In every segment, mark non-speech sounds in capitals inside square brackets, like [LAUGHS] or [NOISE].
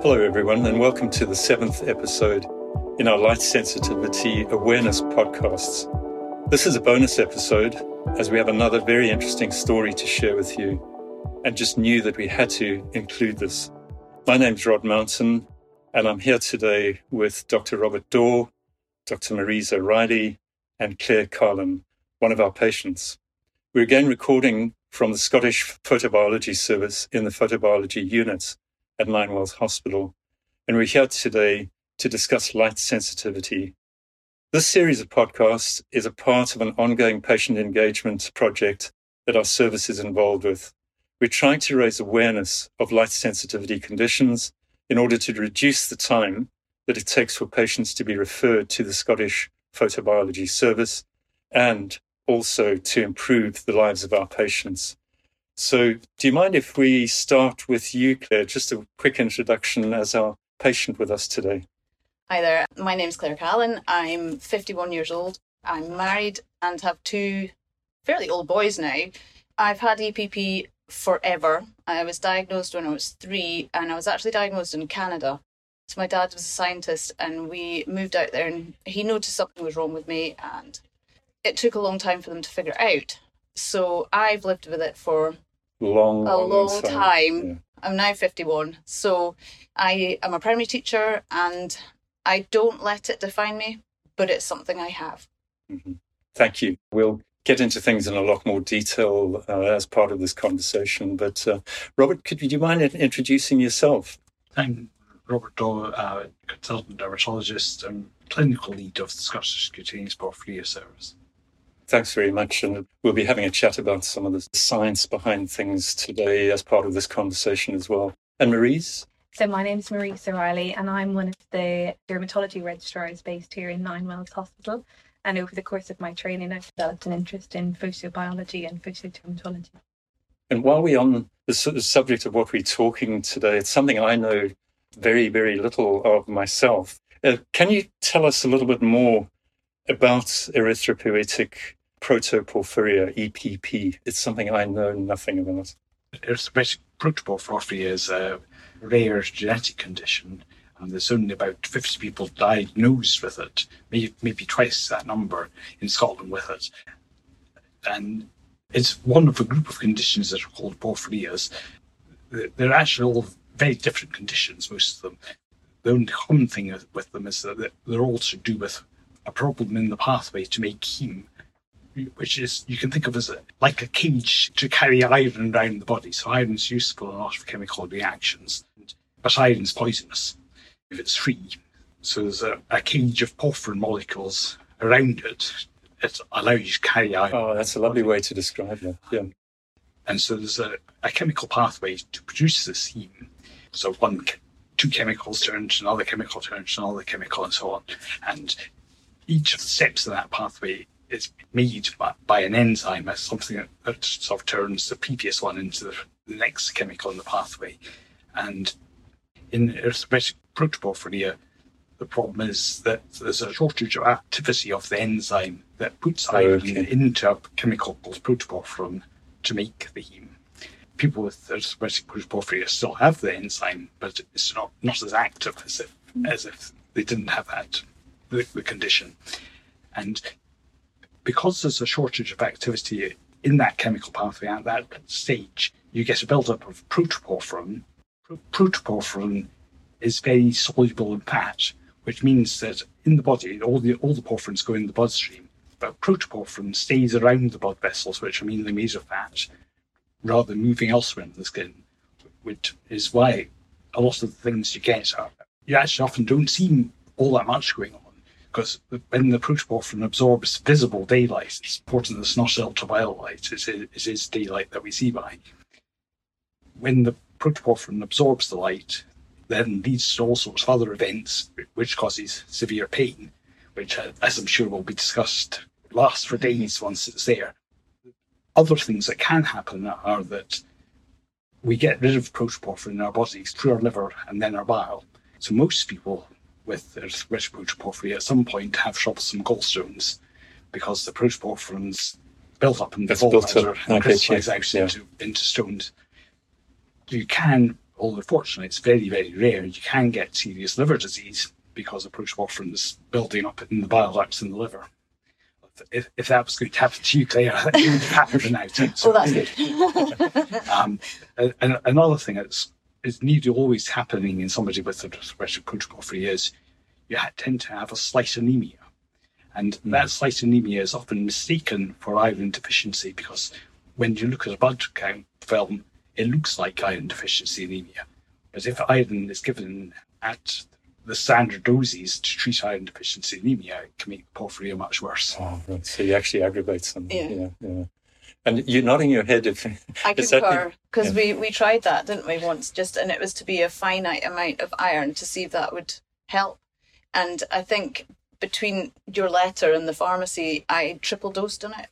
Hello, everyone, and welcome to the seventh episode in our Light Sensitivity Awareness podcasts. This is a bonus episode as we have another very interesting story to share with you and just knew that we had to include this. My name's Rod Mountain, and I'm here today with Dr. Robert Dawe, Dr. Marisa O'Reilly, and Clare Carlin, one of our patients. We're again recording from the Scottish Photobiology Service in the Photobiology units at Ninewells Hospital, and we're here today to discuss light sensitivity. This series of podcasts is a part of an ongoing patient engagement project that our service is involved with. We're trying to raise awareness of light sensitivity conditions in order to reduce the time that it takes for patients to be referred to the Scottish Photobiology Service and also to improve the lives of our patients. So, do you mind if we start with you, Clare? Just a quick introduction as our patient with us today. Hi there. My name's Clare Callan. I'm 51 years old. I'm married and have two fairly old boys now. I've had EPP forever. I was diagnosed when I was three, and I was actually diagnosed in Canada. So my dad was a scientist, and we moved out there, and he noticed something was wrong with me, and it took a long time for them to figure out. So I've lived with it for long, a long, long time. time. Yeah. I'm now 51. So I am a primary teacher and I don't let it define me, but it's something I have. Mhm. Thank you. We'll get into things in a lot more detail uh, as part of this conversation. But uh, Robert, could you do you mind introducing yourself? I'm Robert Dawe, uh, consultant dermatologist and clinical lead of the Scottish Cutaneous Porphyria Service. Thanks very much. And we'll be having a chat about some of the science behind things today as part of this conversation as well. And Marise? So my name is Marise O'Reilly and I'm one of the dermatology registrars based here in Ninewells Hospital. And over the course of my training, I've developed an interest in photobiology and photodermatology. And while we're on the subject of what we're talking today, it's something I know very, very little of myself. Uh, can you tell us a little bit more about erythropoietic protoporphyria, EPP? It's something I know nothing about. Erythropoietic protoporphyria is a rare genetic condition, and there's only about 50 people diagnosed with it, maybe, twice that number in Scotland with it. And it's one of a group of conditions that are called porphyrias. They're they're actually all very different conditions, most of them. The only common thing with them is that they're all to do with a problem in the pathway to make heme, which is you can think of as a, like a cage to carry iron around the body. So iron's useful in a lot of chemical reactions, but iron's poisonous if it's free. So there's a, a cage of porphyrin molecules around it. that allows you to carry iron. Oh, that's a lovely way to describe that. Yeah. And so there's a, a chemical pathway to produce this heme. So one, two chemicals turn into another chemical, turn into another chemical, and so on. And each of the steps of that pathway is made by, by an enzyme as something that, that sort of turns the previous one into the, the next chemical in the pathway. And in erythropoietic protoporphyria, the problem is that there's a shortage of activity of the enzyme that puts oh, iron Okay. into a chemical called protoporphyrin to make the heme. People with erythropoietic protoporphyria still have the enzyme, but it's not, not as active as if as if they didn't have that the, the condition. And because there's a shortage of activity in that chemical pathway at that stage, you get a buildup of protoporphyrin. Pro- Protoporphyrin is very soluble in fat, which means that in the body, all the all the porphyrins go in the bloodstream, but protoporphyrin stays around the blood vessels, which are mainly made of fat, rather than moving elsewhere in the skin, which is why a lot of the things you get are you actually often don't see all that much going on because when the protoporphyrin absorbs visible daylight, it's important that it's not ultraviolet light, it's, it is daylight that we see by. When the protoporphyrin absorbs the light, then leads to all sorts of other events which causes severe pain, which, uh, as I'm sure will be discussed, lasts for days once it's there. Other things that can happen are that we get rid of protoporphyrin in our bodies through our liver and then our bile. So most people with their erythropoietic protoporphyria at some point have troublesome gallstones because the protoporphyrins built up in the built gallbladder up. and Okay, crystallize yeah. out into, into stones. You can although fortunately it's very, very rare, you can get serious liver disease because of protoporphyrin is building up in the bile ducts in the liver. If, if that was going to happen to you, Clare, [LAUGHS] it would have happened now. So, oh, that's good. [LAUGHS] um, and another thing that's is nearly always happening in somebody with a suppressive protoporphyria is you tend to have a slight anemia. And mm. that slight anemia is often mistaken for iron deficiency because when you look at a blood count film, it looks like iron deficiency anemia. But if iron is given at the standard doses to treat iron deficiency anemia, it can make porphyria much worse. Oh, right. So you actually aggravate something. Yeah. yeah, yeah. And you're nodding your head. If, I concur because yeah. we, we tried that, didn't we, once? Just and it was to be a finite amount of iron to see if that would help. And I think between your letter and the pharmacy, I triple dosed on it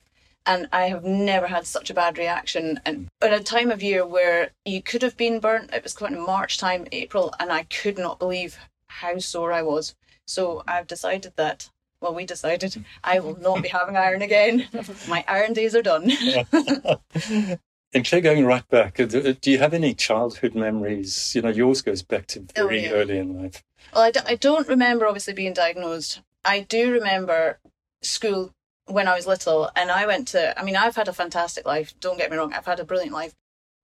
and I have never had such a bad reaction. And at a time of year where you could have been burnt, it was quite in March time, April, and I could not believe how sore I was. So I've decided that. Well, we decided I will not be having iron again. [LAUGHS] My iron days are done. [LAUGHS] and Clare, going right back, uh, do you have any childhood memories? You know, yours goes back to oh, very oh, yeah. early in life. Well, I d- I don't remember obviously being diagnosed. I do remember school when I was little, and I went to, I mean, I've had a fantastic life, don't get me wrong, I've had a brilliant life.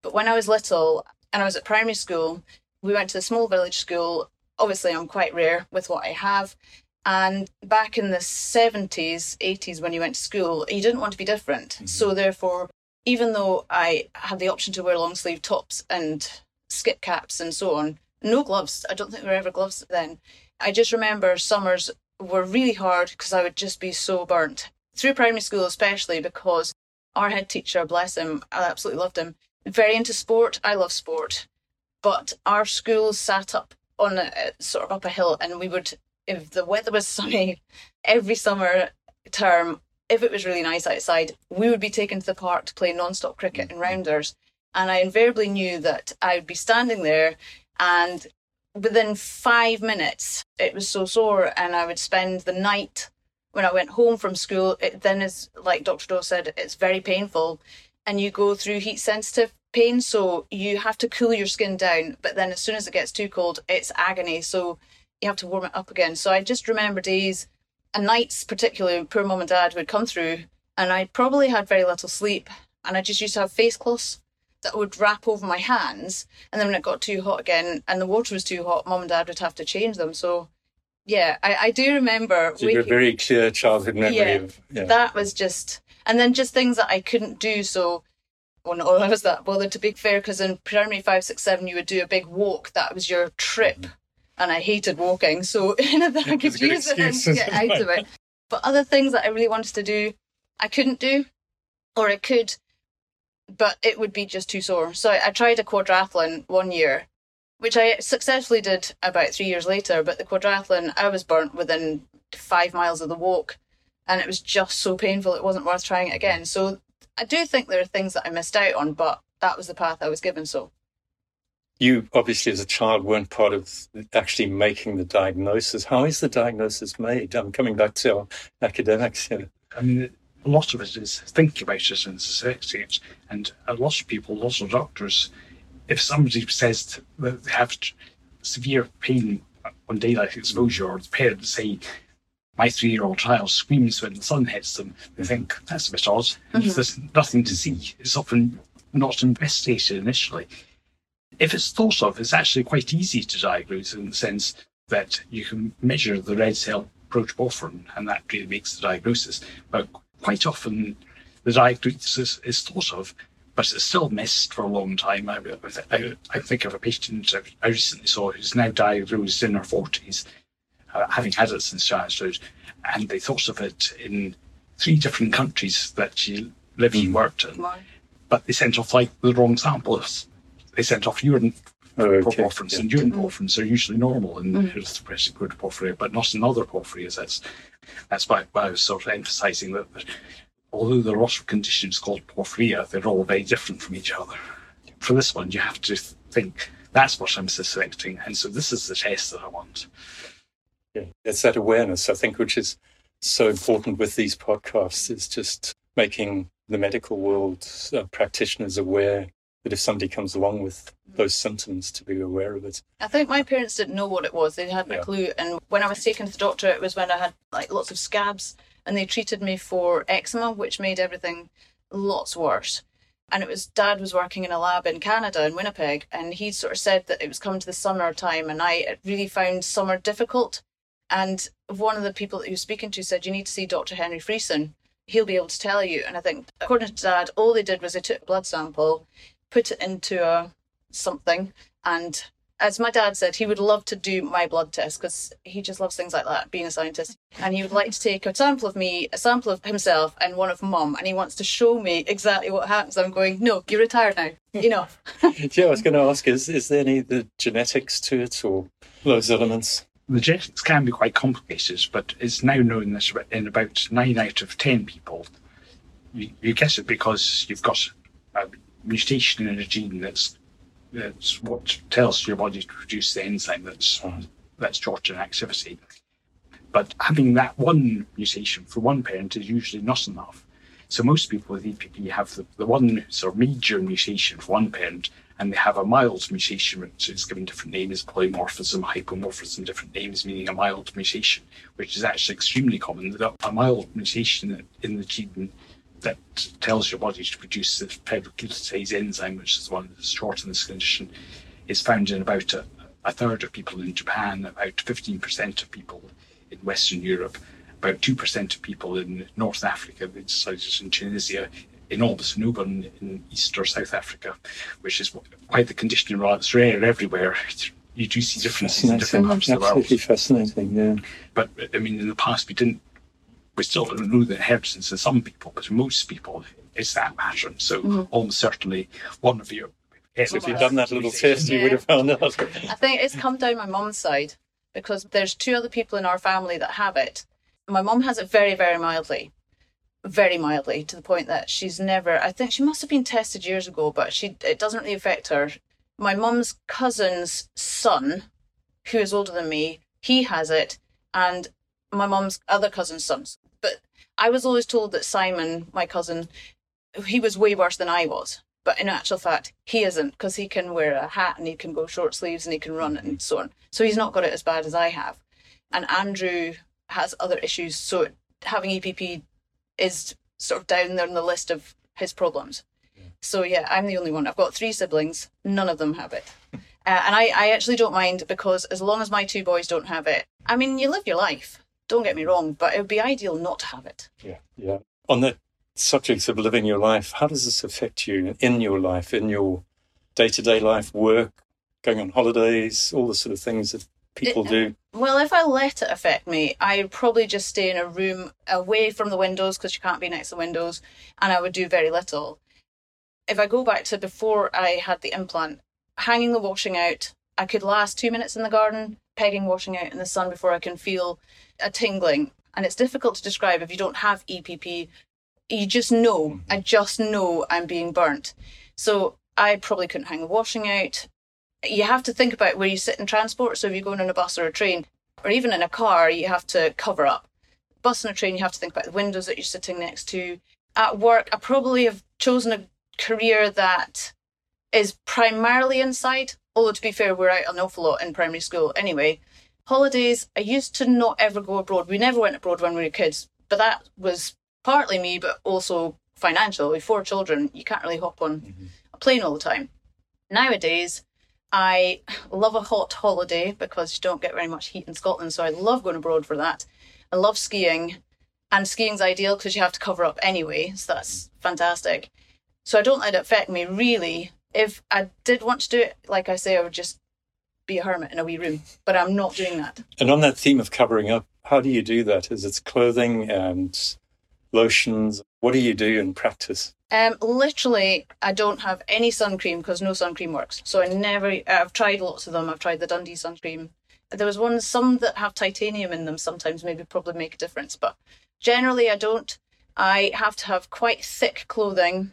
But when I was little and I was at primary school, we went to a small village school. Obviously, I'm quite rare with what I have. And back in the 70s, 80s, when you went to school, you didn't want to be different. Mm-hmm. So, therefore, even though I had the option to wear long sleeve tops and skip caps and so on, no gloves. I don't think there were ever gloves then. I just remember summers were really hard because I would just be so burnt through primary school, especially because our head teacher, bless him, I absolutely loved him, very into sport. I love sport. But our school sat up on a sort of up a hill, and we would, if the weather was [LAUGHS] sunny, every summer term, if it was really nice outside, we would be taken to the park to play non-stop cricket and mm-hmm. rounders. And I invariably knew that I would be standing there, and within five minutes, it was so sore, and I would spend the night when I went home from school, it then is like Dr. Dawe said, it's very painful, and you go through heat sensitive pain, so you have to cool your skin down. But then as soon as it gets too cold, it's agony, so you have to warm it up again. So I just remember days and nights, particularly poor mum and dad would come through, and I probably had very little sleep, and I just used to have face cloths that would wrap over my hands, and then when it got too hot again and the water was too hot, mum and dad would have to change them. So yeah, I, I do remember. So a very clear childhood memory yeah, of yeah. that was just, and then just things that I couldn't do. So, well, no, I was that bothered to be fair because in primary five, six, seven, you would do a big walk. That was your trip, mm-hmm. And I hated walking. So, [LAUGHS] anything I could use it and get out of it. But other things that I really wanted to do, I couldn't do, or I could, but it would be just too sore. So I, I tried a quadrathlon one year which I successfully did about three years later. But the quadrathlon, I was burnt within five miles of the walk, and it was just so painful it wasn't worth trying it again. So I do think there are things that I missed out on, but that was the path I was given. So you obviously, as a child, weren't part of actually making the diagnosis. How is the diagnosis made? I'm coming back to our academics here. I mean, a lot of it is thinking about it and suspecting it, and a lot of people, lots of doctors if somebody says that they have severe pain on daylight exposure, or the parents say, my three year old child screams when the sun hits them, they think that's a bit odd. Mm-hmm. There's nothing to see. It's often not investigated initially. If it's thought of, it's actually quite easy to diagnose in the sense that you can measure the red cell protoporphyrin, and that really makes the diagnosis. But quite often, the diagnosis is thought of but it's still missed for a long time. I, I, I think of a patient I recently saw who's now diagnosed in her 40s, uh, having had it since childhood, and they thought of it in three different countries that she lived and hmm. worked in. But they sent off like the wrong samples. They sent off urine oh, okay. porphyrins, yeah. and urine porphyrins are usually normal in mm. suppressive porphyria, but not in other porphyrias. That's that's why, why I was sort of emphasising that although there are lots of conditions called porphyria, they're all very different from each other. For this one, you have to think that's what I'm suspecting, and so this is the test that I want. Yeah, it's that awareness, I think, which is so important with these podcasts, is just making the medical world uh, practitioners aware that if somebody comes along with those symptoms, to be aware of it. I think my parents didn't know what it was. They hadn't Yeah. a clue. And when I was taken to the doctor, it was when I had like lots of scabs and they treated me for eczema, which made everything lots worse. And it was dad was working in a lab in Canada in Winnipeg, and he sort of said that it was coming to the summer time, and I really found summer difficult. And one of the people that he was speaking to said, You need to see Dr. Henry Friesen. He'll be able to tell you. And I think, according to dad, all they did was they took a blood sample, put it into a something, and as my dad said, he would love to do my blood test because he just loves things like that, being a scientist. And he would like to take a sample of me, a sample of himself, and one of mum, and he wants to show me exactly what happens. I'm going, no, you're retired now. Enough. [LAUGHS] yeah, I was going to ask: is is there any the genetics to it or those elements? The genetics can be quite complicated, but it's now known that in about nine out of ten people, you, you get it because you've got a mutation in a gene that's that's what tells your body to produce the enzyme that's that's short in activity. But having that one mutation for one parent is usually not enough. So most people with EPP have the, the one sort of major mutation for one parent, and they have a mild mutation, which is given different names, polymorphism, hypomorphism, different names meaning a mild mutation, which is actually extremely common. A mild mutation in the gene that tells your body to produce the ferrochelatase enzyme, which is the one that's short in this condition, is found in about a, a third of people in Japan, about 15% of people in Western Europe, about 2% of people in North Africa, which it's in Tunisia, in almost no one in East or South Africa, which is quite the condition. While it's rare everywhere, [LAUGHS] you do see differences in different parts of the world. Absolutely fascinating, yeah. But I mean, in the past, we didn't we still don't know the inheritance in some people, but most people, it's that pattern. So mm-hmm. almost certainly one of you. So if you'd done that little test, you Yeah. would have found out. I think it's come down my mum's side because there's two other people in our family that have it. My mum has it very, very mildly, very mildly, to the point that she's never. I think she must have been tested years ago, but she it doesn't really affect her. My mum's cousin's son, who is older than me, he has it, and my mum's other cousin's sons. I was always told that Simon, my cousin, he was way worse than I was. But in actual fact, he isn't because he can wear a hat and he can go short sleeves and he can run and so on. So he's not got it as bad as I have. And Andrew has other issues. So having EPP is sort of down there on the list of his problems. So yeah, I'm the only one. I've got three siblings. None of them have it. Uh, and I, I actually don't mind because as long as my two boys don't have it, I mean, you live your life. Don't get me wrong, but it would be ideal not to have it. Yeah, yeah. On the subject of living your life, how does this affect you in your life, in your day to day life, work, going on holidays, all the sort of things that people It- do? Well, if I let it affect me, I'd probably just stay in a room away from the windows because you can't be next to windows, and I would do very little. If I go back to before I had the implant, hanging the washing out, I could last two minutes in the garden, pegging washing out in the sun before I can feel a tingling. And it's difficult to describe if you don't have EPP. You just know, I mm-hmm. just know I'm being burnt. So I probably couldn't hang the washing out you have to think about where you sit in transport. So if you're going on a bus or a train, or even in a car, you have to cover up. Bus and a train, you have to think about the windows that you're sitting next to. At work, I probably have chosen a career that is primarily inside. Although to be fair, we're out an awful lot in primary school anyway. Holidays, I used to not ever go abroad. We never went abroad when we were kids, but that was partly me, but also financial. With four children, you can't really hop on mm-hmm. a plane all the time. Nowadays, I love a hot holiday because you don't get very much heat in Scotland, so I love going abroad for that. I love skiing, and skiing's ideal because you have to cover up anyway, so that's mm. fantastic. So I don't let it affect me really. If I did want to do it, like I say, I would just be a hermit in a wee room, but I'm not doing that. And on that theme of covering up, how do you do that? Is it clothing and lotions? What do you do in practice? Um, literally, I don't have any sun cream because no sun cream works. So I never. I've tried lots of them. I've tried the Dundee sun cream. There was one, some that have titanium in them. Sometimes maybe probably make a difference, but generally I don't. I have to have quite thick clothing.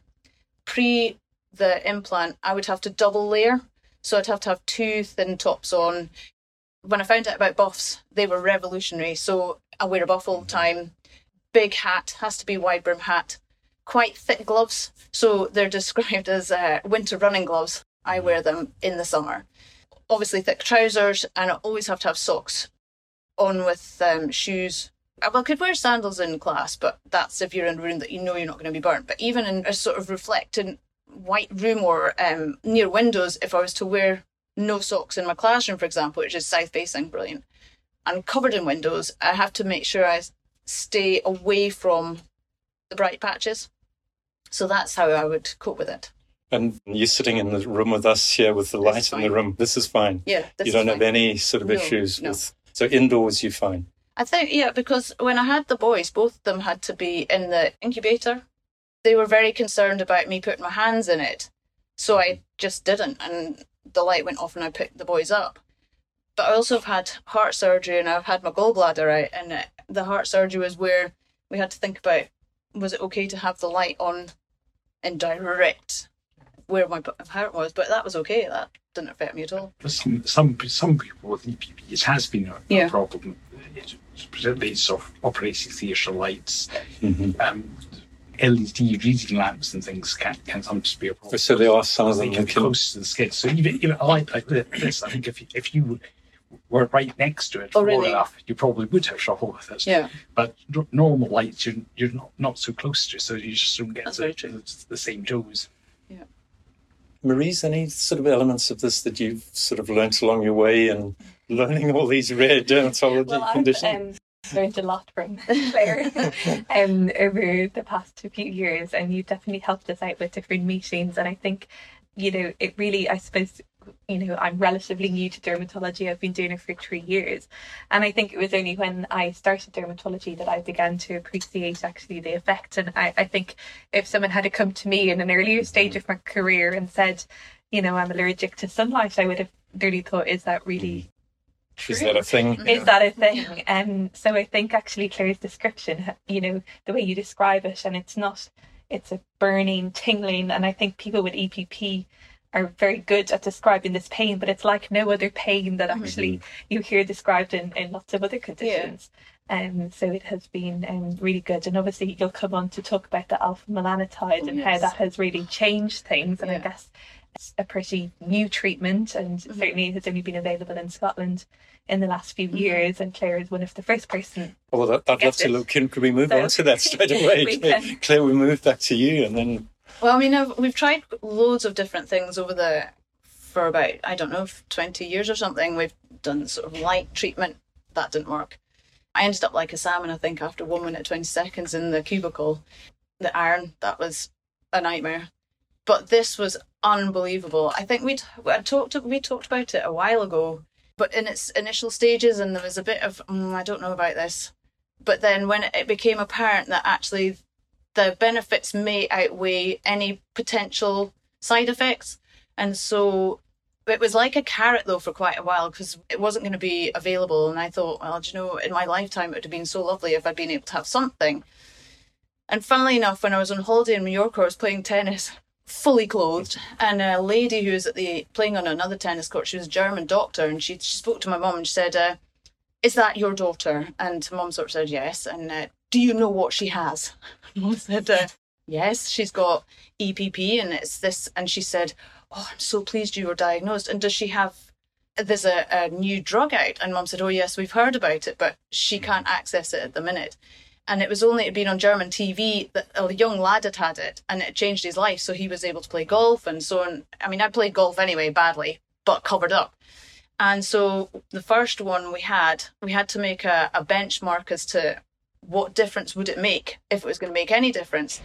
Pre the implant, I would have to double layer, so I'd have to have two thin tops on. When I found out about buffs, they were revolutionary. So I wear a buff all the time. Big hat has to be wide brim hat quite thick gloves. So they're [LAUGHS] described as uh, winter running gloves. I wear them in the summer. Obviously, thick trousers, and I always have to have socks on with um, shoes. Uh, Well, I could wear sandals in class, but that's if you're in a room that you know you're not going to be burnt. But even in a sort of reflecting white room or um, near windows, if I was to wear no socks in my classroom, for example, which is south facing, brilliant, and covered in windows, I have to make sure I stay away from the bright patches. So that's how I would cope with it. And you're sitting in the room with us here with the light in the room. This is fine. Yeah, this you don't have any sort of No, issues no. with. So indoors, you're fine. I think, yeah, because when I had the boys, both of them had to be in the incubator. They were very concerned about me putting my hands in it. So I just didn't. And the light went off and I picked the boys up. But I also have had heart surgery and I've had my gallbladder out. And uh, the heart surgery was where we had to think about was it okay to have the light on in direct where my b- heart was? But that was okay. That didn't affect me at all. Some some some people with EPP, it has been a, a Yeah. problem. It's particularly sort of operating theatre lights, Mhm. um, LED reading lamps and things can can sometimes be a problem. So there are some of They them can that be can. close to the skin. So even, even a light like this, I think if you, if you were right next to it Oh, really? enough, you probably would have trouble with it. Yeah. But n- normal lights, you're, you're not, not so close to, so you just don't get the, the, the same dose. Yeah. Maurice, any sort of elements of this that you've sort of learnt along your way and learning all these rare [LAUGHS] dermatology Well, conditions? um, learned a lot from [LAUGHS] Clare [LAUGHS] um, over the past few years, and you've definitely helped us out with different meetings. And I think, you know, it really, I suppose, you know, I'm relatively new to dermatology. I've been doing it for three years. And I think it was only when I started dermatology that I began to appreciate actually the effect. And I, I think if someone had come to me in an earlier stage of my career and said, you know, I'm allergic to sunlight, I would have really thought, is that really true? Is that a thing? Is that a thing? Um, so I think actually Clare's description, you know, the way you describe it, and it's not, it's a burning, tingling, and I think people with EPP are very good at describing this pain, but it's like no other pain that actually you hear described in, in lots of other conditions. Um, so it has been um, really good, and obviously you'll come on to talk about the afamelanotide Oh, and how that has really changed things, and I guess it's a pretty new treatment, and Mm-hmm. certainly it has only been available in Scotland in the last Mm-hmm. few years. And Clare is one of the first person. Oh, Well, I'd love Get to it. look. Can, could we move So- on to that [LAUGHS] straight away? We Clare. Clare, we move back to you and then Well, I mean, I've, we've tried loads of different things over the for about I don't know twenty years or something. We've done sort of light treatment that didn't work. I ended up like a salmon, I think, after one minute twenty seconds in the cubicle. The iron that was a nightmare, but this was unbelievable. I think we'd talked we talked about it a while ago, but in its initial stages, and there was a bit of mm, I don't know about this. But then when it became apparent that actually the benefits may outweigh any potential side effects. And so it was like a carrot though for quite a while because it wasn't going to be available. And I thought, well, do you know, in my lifetime, it would have been so lovely if I'd been able to have something. And funnily enough, when I was on holiday in Mallorca, I was playing tennis [LAUGHS] fully clothed and a lady who was at the playing on another tennis court she was a german doctor and she, she spoke to my mum and she said uh, is that your daughter? And mum sort of said yes. And uh, do you know what she has? [LAUGHS] Mum said uh, yes she's got epp and it's this and she said oh i'm so pleased you were diagnosed. And does she have there's a, a new drug out? And mum said oh yes we've heard about it but she can't access it at the minute and it was only it had been on German TV that a young lad had had it, and it changed his life. So he was able to play golf and so on. I mean, I played golf anyway, badly, but covered up. And so the first one we had, we had to make a, a benchmark as to what difference would it make if it was going to make any difference.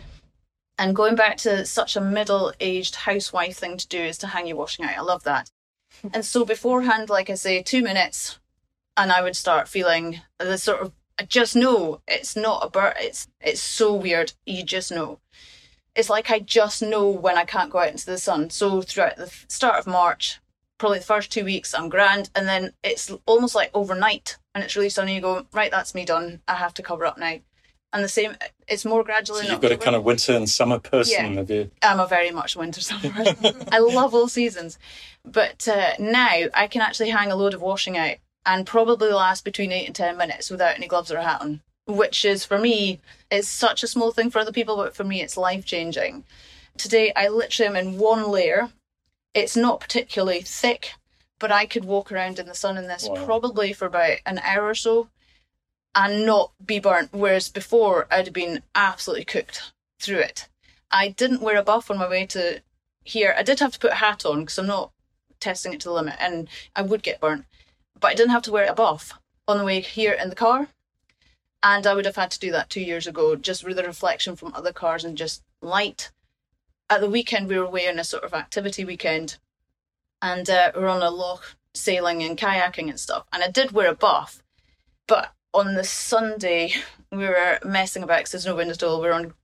And going back to such a middle-aged housewife thing to do is to hang your washing out. I love that. and so beforehand, like I say, two minutes, and I would start feeling the sort of I just know it's not a bird. It's it's so weird. You just know. It's like I just know when I can't go out into the sun. So throughout the start of March, probably the first two weeks, I'm grand, and then it's almost like overnight, and it's really sunny. You go right, that's me done. I have to cover up now. And the same, it's more gradual. so you've got a kind of winter and summer person, Yeah. have you? I'm a very much winter summer person. [LAUGHS] I love all seasons. But uh, now I can actually hang a load of washing out and probably last between eight and ten minutes without any gloves or a hat on. which is for me, it's such a small thing for other people, but for me, it's life changing. Today, I literally am in one layer. It's not particularly thick, but I could walk around in the sun in this Wow. probably for about an hour or so and not be burnt. Whereas before, I'd have been absolutely cooked through it. I didn't wear a buff on my way to here. I did have to put a hat on because I'm not testing it to the limit and I would get burnt. But I didn't have to wear a buff on the way here in the car. And I would have had to do that two years ago just with the reflection from other cars and just light. At the weekend, we were away a sort of activity weekend and uh, we're on a loch sailing and kayaking and stuff. And I did wear a buff, but on the Sunday, we were messing about because there's no wind at all. We were on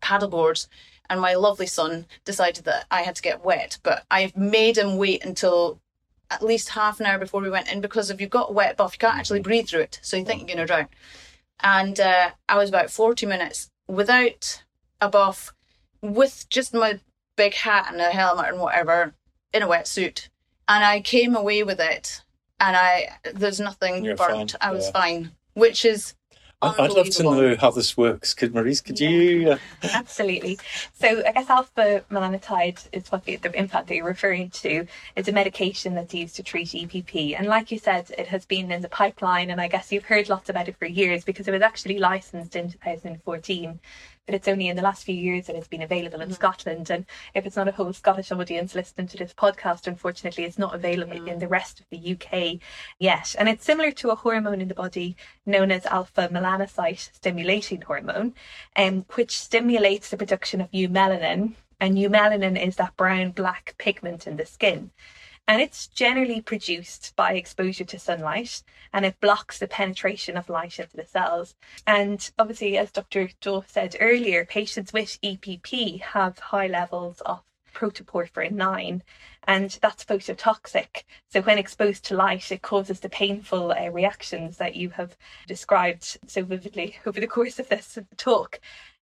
paddleboards, and my lovely son decided that I had to get wet. But I made him wait until at least half an hour before we went in because if you've got a wet buff, you can't actually breathe through it. So you think you're going to drown. And uh, I was about 40 minutes without a buff, with just my big hat and a helmet and whatever, in a wetsuit. And I came away with it, and I there's nothing You're burnt. fine, I was yeah. fine, which is I'd love to know how this works. Could Maurice, could you? Uh, Absolutely. So I guess afamelanotide is what the, the implant that you're referring to. It's a medication that's used to treat EPP. And like you said, it has been in the pipeline and I guess you've heard lots about it for years because it was actually licensed in 2014. But it's only in the last few years that it's been available in Scotland. And if it's not a whole Scottish audience listening to this podcast, unfortunately, it's not available in the rest of the UK yet. And it's similar to a hormone in the body known as alpha melanocyte stimulating hormone, um, which stimulates the production of eumelanin. And eumelanin is that brown black pigment in the skin. And it's generally produced by exposure to sunlight and it blocks the penetration of light into the cells. And obviously, as Dr. Joe said earlier, patients with EPP have high levels of protoporphyrin 9 and that's phototoxic. So when exposed to light, it causes the painful uh, reactions that you have described so vividly [LAUGHS] over the course of this talk.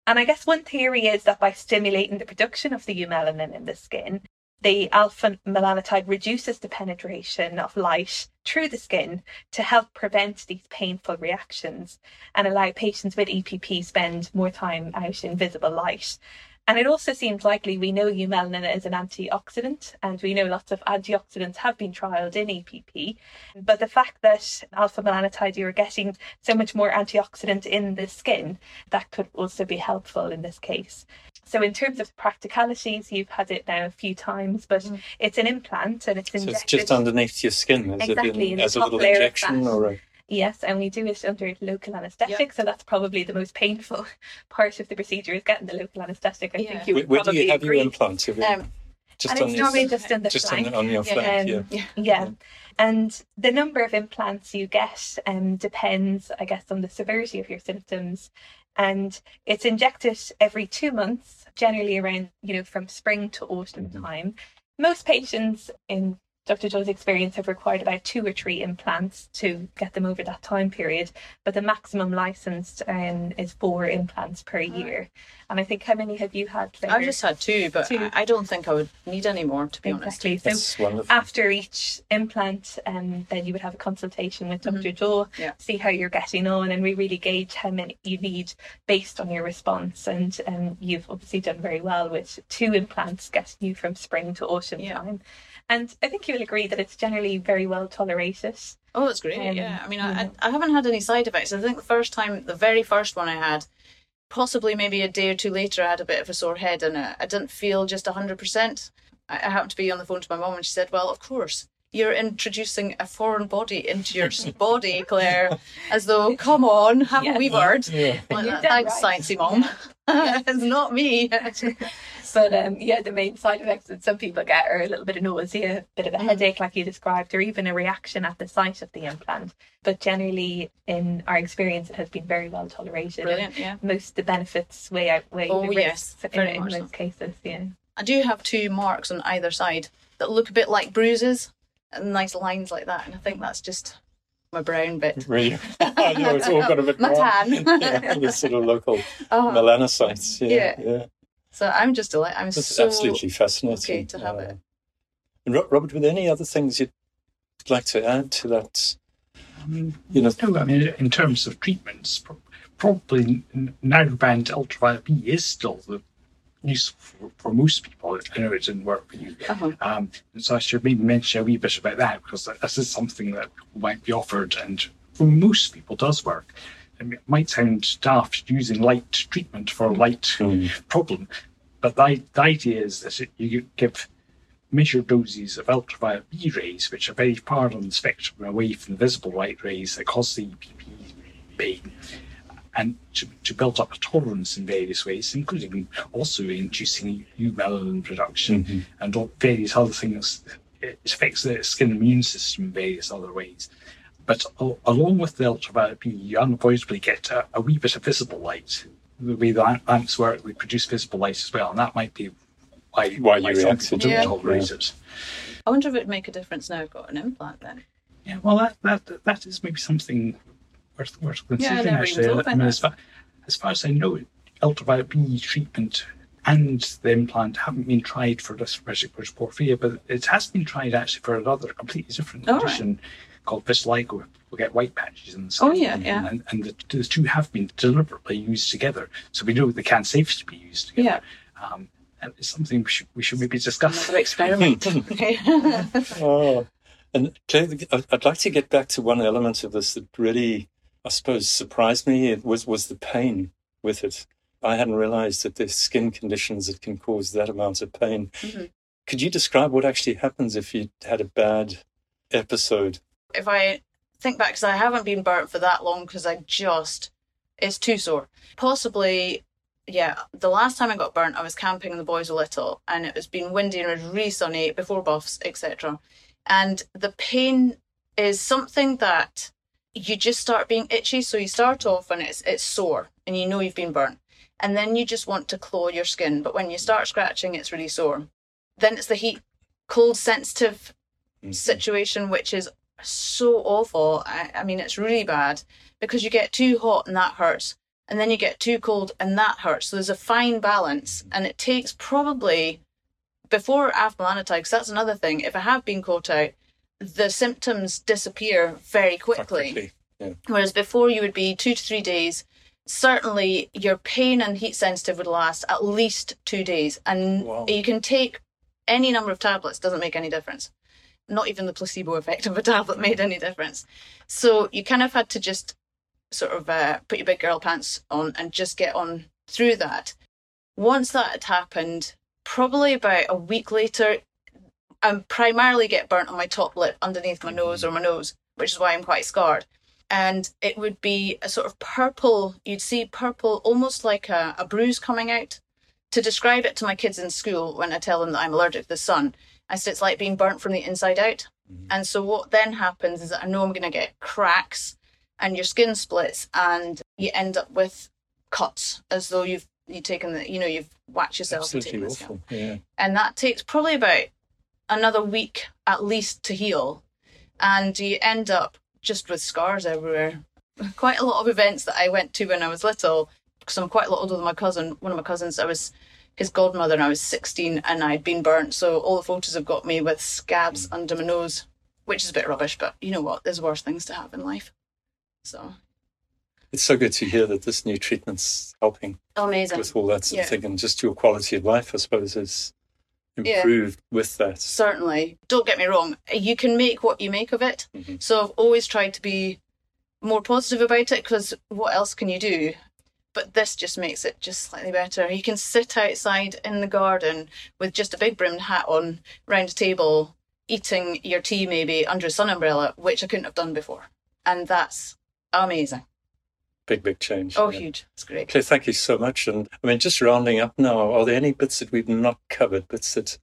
And I guess one theory is that by stimulating the production of the eumelanin in the skin, the afamelanotide reduces the penetration of light through the skin to help prevent these painful reactions and allow patients with EPP spend more time out in visible light. And it also seems likely we know eumelanin is an antioxidant, and we know lots of antioxidants have been trialled in EPP. But the fact that afamelanotide, you're getting so much more antioxidant in the skin, that could also be helpful in this case. So, in terms of practicalities, you've had it now a few times, but it's an implant and it's so injected. it's just underneath your skin, is Exactly, it in in, as a little injection fat. or a, Yes, and we do it under local anaesthetic, so that's probably the most painful [LAUGHS] part of the procedure is getting the local anaesthetic. I Yeah. think you where, would where do probably you have agree. your implant? Have you- Um, just and on it's your, normally just in the just flank. on, on your Yeah. Um, yeah. Yeah. And the number of implants you get um, depends, I guess, on the severity of your symptoms. And it's injected every two months, generally around, you know, from spring to autumn Mhm. time. Most patients in Dr. Joe's experience have required about two or three implants to get them over that time period, but the maximum licensed um, is four implants per year. And I think how many have you had? I've just had two, but Two. I I don't think I would need any more, to be honest. exactly. So That's wonderful. after each implant, um, then you would have a consultation with Dr. Joe, Mm-hmm. Yeah. see how you're getting on, and we really gauge how many you need based on your response. And um, you've obviously done very well with two implants getting you from spring to autumn Yeah. time. And I think you will agree that it's generally very well tolerated. Oh, that's great. Um, yeah. I mean, yeah. I, I haven't had any side effects. I think the first time, the very first one I had, possibly maybe a day or two later, I had a bit of a sore head and uh, I didn't feel just 100%. I, I happened to be on the phone to my mum and she said, Well, of course. You're introducing a foreign body into your [LAUGHS] body, Clare, as though, come on, have Yes. a wee word. Yeah. Like, [LAUGHS] Thanks, dead right. sciencey mum. [LAUGHS] it's not me. But um, yeah, the main side effects that some people get are a little bit of nausea, a bit of a Mm. headache, like you described, or even a reaction at the site of the implant. But generally, in our experience, it has been very well tolerated. Brilliant, yeah. Most of the benefits way outweigh Oh, the yes, risks very in, in much so. most cases. Yeah. I do have two marks on either side that look a bit like bruises and nice lines like that. And I think that's just my brown bit. [LAUGHS] Really? [LAUGHS] I know, it's all got a bit My more. tan. [LAUGHS] yeah, the sort of local Oh, melanocytes. Yeah, Yeah. yeah. So I'm just delighted. I'm That's so absolutely fascinating. okay to have it. And Robert, were there any other things you'd like to add to that? Um, You know, no, I mean, in terms of treatments, pro- probably narrowband ultraviolet B is still the useful for, for most people. I know it didn't work for you. Uh-huh. Um, and so I should maybe mention a wee bit about that because this is something that might be offered and for most people does work. It might sound daft using light treatment for a light Mm. problem, but the, the idea is that you give measured doses of ultraviolet B rays, which are very far on the spectrum away from the visible light rays that cause the EPP pain, and to, to build up a tolerance in various ways, including also inducing eumelanin production and all various other things. It affects the skin immune system in various other ways. But al- along with the ultraviolet B, you unavoidably get a, a wee bit of visible light. The way the lamp- lamps work, they produce visible light as well, and that might be why, Why you some react people to don't it. tolerate it. I wonder if it'd make a difference now I've got an implant then. Yeah, well, that that that is maybe something worth worth considering. never even actually, I mean, as far, as far as I know, ultraviolet B treatment and the implant haven't been tried for this particular porphyria, but it has been tried actually for another completely different All right. Condition called vitiligo. we'll get white patches in the skin. Oh, yeah, yeah. And, and the, the two have been deliberately used together, so we know they can't safely be used together. Yeah. Um, and it's something we should, we should maybe discuss. Another experiment. [LAUGHS] [LAUGHS] Oh, and Clare, I- I'd like to get back to one element of this that really, I suppose, surprised me. It was was the pain with it. I hadn't realised that there's skin conditions that can cause that amount of pain. Mhm. Could you describe what actually happens if you had a bad episode? If I think back, because I haven't been burnt for that long, because I just it's too sore. Possibly, yeah. The last time I got burnt, I was camping and the boys were little, and it was been windy and it was really sunny before buffs, etc. And the pain is something that you just start being itchy. So you start off and it's it's sore, and you know you've been burnt, and then you just want to claw your skin. But when you start scratching, it's really sore. Then it's the heat, cold sensitive mm-hmm. situation, which is so awful. I, I mean, it's really bad because you get too hot and that hurts, and then you get too cold and that hurts. So there's a fine balance, and it takes probably before afamelanotide, because that's another thing. If I have been caught out, the symptoms disappear very quickly. Yeah. Whereas before you would be two to three days. Certainly, your pain and heat sensitive would last at least two days, and Wow. you can take any number of tablets. Doesn't make any difference. Not even the placebo effect of a tablet made any difference. So you kind of had to just sort of uh, put your big girl pants on and just get on through that. Once that had happened, probably about a week later, I primarily get burnt on my top lip underneath my nose or my nose, which is why I'm quite scarred. And it would be a sort of purple, you'd see purple, almost like a, a bruise coming out. To describe it to my kids in school when I tell them that I'm allergic to the sun, I said it's like being burnt from the inside out. Mm-hmm. And so what then happens is that I know I'm going to get cracks and your skin splits and you end up with cuts as though you've you've taken the you know you've whacked yourself and Absolutely taken awful. Yeah. and that takes probably about another week at least to heal and you end up just with scars everywhere quite a lot of events that i went to when i was little because i'm quite a lot older than my cousin one of my cousins i was his godmother and i was 16 and i'd been burnt. So all the photos have got me with scabs under my nose which is a bit rubbish but you know what? There's worse things to have in life. So. It's so good to hear that this new treatment's helping amazing. with all that sort of thing, and just your quality of life, I suppose, is Yeah. improved with that. certainly. Don't get me wrong. You can make what you make of it. Mhm. so i've always tried to be more positive about it because what else can you do but this just makes it just slightly better you can sit outside in the garden with just a big brimmed hat on round a table eating your tea maybe under a sun umbrella which i couldn't have done before and that's amazing Big, big change. oh yeah. huge it's great Okay, thank you so much. And I mean, just rounding up now, are there any bits that we've not covered, bits that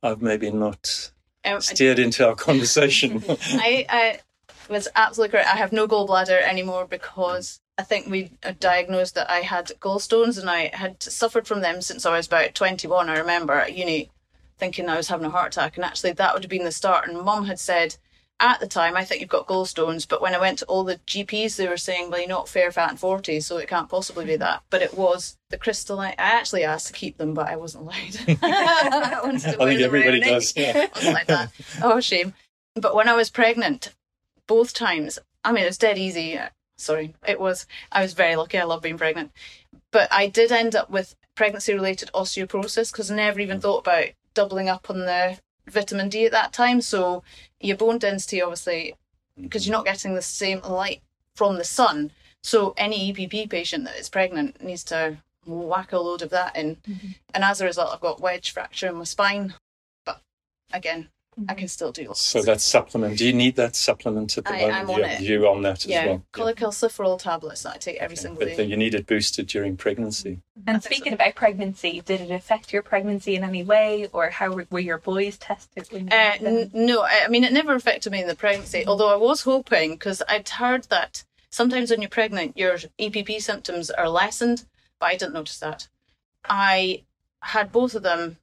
I've maybe not Um, steered into our conversation? [LAUGHS] I, I was absolutely correct. I have no gallbladder anymore because I think we uh, diagnosed that I had gallstones and I had suffered from them since I was about 21. I remember at uni thinking I was having a heart attack, and actually that would have been the start. And mum had said, at the time, I think you've got gallstones, but when I went to all the GPs, they were saying, well, you're not fair, fat, and 40, so it can't possibly be that. But it was the crystalline. I actually asked to keep them, but I wasn't allowed. [LAUGHS] I I think everybody does. Yeah. [LAUGHS] Like that. Oh, shame. But when I was pregnant, both times, I mean, it was dead easy. Sorry, it was, I was very lucky. I love being pregnant. But I did end up with pregnancy related osteoporosis because I never even thought about doubling up on the vitamin D at that time. So your bone density, obviously, because you're not getting the same light from the sun. So any EPP patient that is pregnant needs to whack a load of that in. Mm-hmm. And as a result, I've got wedge fracture in my spine. But again. I can mm-hmm. still do lots. So that supplement, do you need that supplement at the I- moment? I'm on you, it. you on that as yeah, well? cholecalciferol tablets that I take every Okay. single But day. then you need it boosted during pregnancy. Mm-hmm. And think so. speaking about pregnancy, did it affect your pregnancy in any way, or how were, were your boys tested? When you Uh, n- no, I I mean, it never affected me in the pregnancy, mm-hmm. although I was hoping, because I'd heard that sometimes when you're pregnant, your EPP symptoms are lessened, but I didn't notice that. I had both of them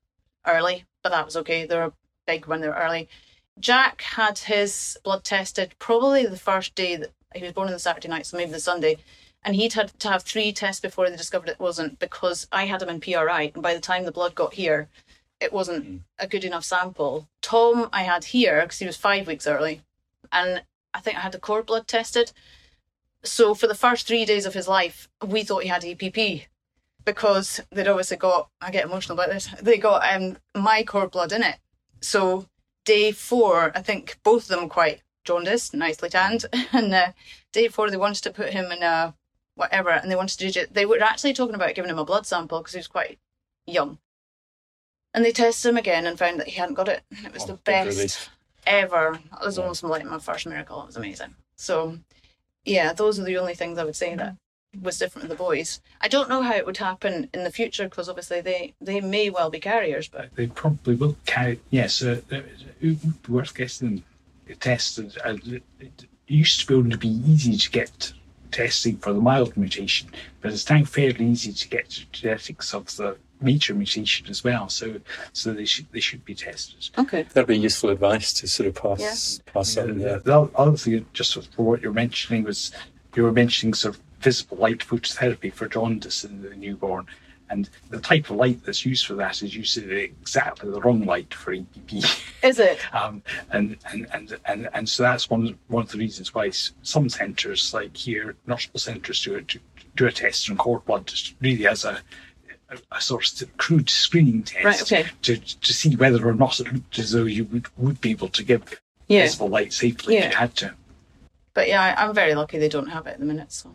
early, but that was okay. They were big when they were early. Jack had his blood tested probably the first day that he was born on the Saturday night, so maybe the Sunday. And he'd had to have three tests before they discovered it wasn't because I had him in PRI. And by the time the blood got here, it wasn't a good enough sample. Tom, I had here because he was five weeks early. And I think I had the cord blood tested. So for the first three days of his life, we thought he had EPP because they'd obviously got, I get emotional about this, they got um, my cord blood in it. So day four, I think both of them quite jaundiced, nicely tanned. [LAUGHS] And uh, day four, they wanted to put him in a whatever, and they wanted to do it. They were actually talking about giving him a blood sample because he was quite young. And they tested him again and found that he hadn't got it. And it was Oh, the best ever. It was almost like my first miracle. It was amazing. So, yeah, those are the only things I would say that was different with the boys. I don't know how it would happen in the future because obviously they they may well be carriers, but They probably will carry. Yes, uh, it would be worth getting tested. Uh, It used to be able to be easy to get testing for the mild mutation, but it's now fairly easy to get genetics of the major mutation as well. So, so they should they should be tested. okay. That'd be useful advice to sort of pass pass Uh, on. Yeah. The other- other thing, just for what you're mentioning, was you were mentioning sort of visible light phototherapy for jaundice in the newborn. And the type of light that's used for that is usually exactly the wrong light for EPP. Is it? [LAUGHS] Um, and, and, and, and, and so that's one, one of the reasons why some centres, like here, not all centres, do, it, do a test on cord blood just really as a, a, a sort of crude screening test Right, okay. to, to see whether or not it looked as though you would, would be able to give Yeah. visible light safely if you had to. But yeah, I, I'm very lucky they don't have it at the minute. So,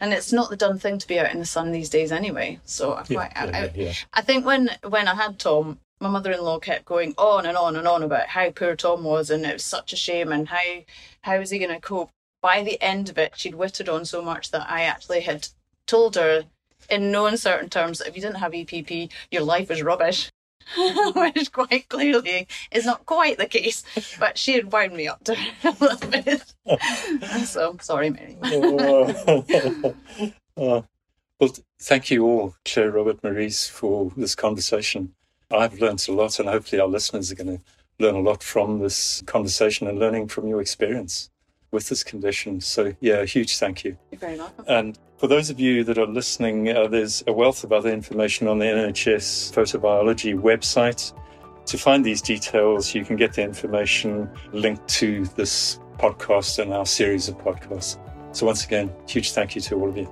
and it's not the done thing to be out in the sun these days anyway. So I Yeah, quite, yeah, I, yeah. I think when when I had Tom, my mother-in-law kept going on and on and on about how poor Tom was and it was such a shame and how how was he going to cope. By the end of it, she'd wittered on so much that I actually had told her in no uncertain terms that if you didn't have EPP, your life was rubbish. [LAUGHS] Which quite clearly is not quite the case, but she had wound me up to a little bit. so sorry, Mary. [LAUGHS] oh. Oh. Well, thank you all, Clare, Robert, Maurice, for this conversation. I've learned a lot, and hopefully, our listeners are going to learn a lot from this conversation and learning from your experience with this condition. So, yeah, a huge thank you. You're very welcome. And for those of you that are listening, uh, there's a wealth of other information on the NHS photobiology website. To find these details, you can get the information linked to this podcast and our series of podcasts. So, once again, huge thank you to all of you.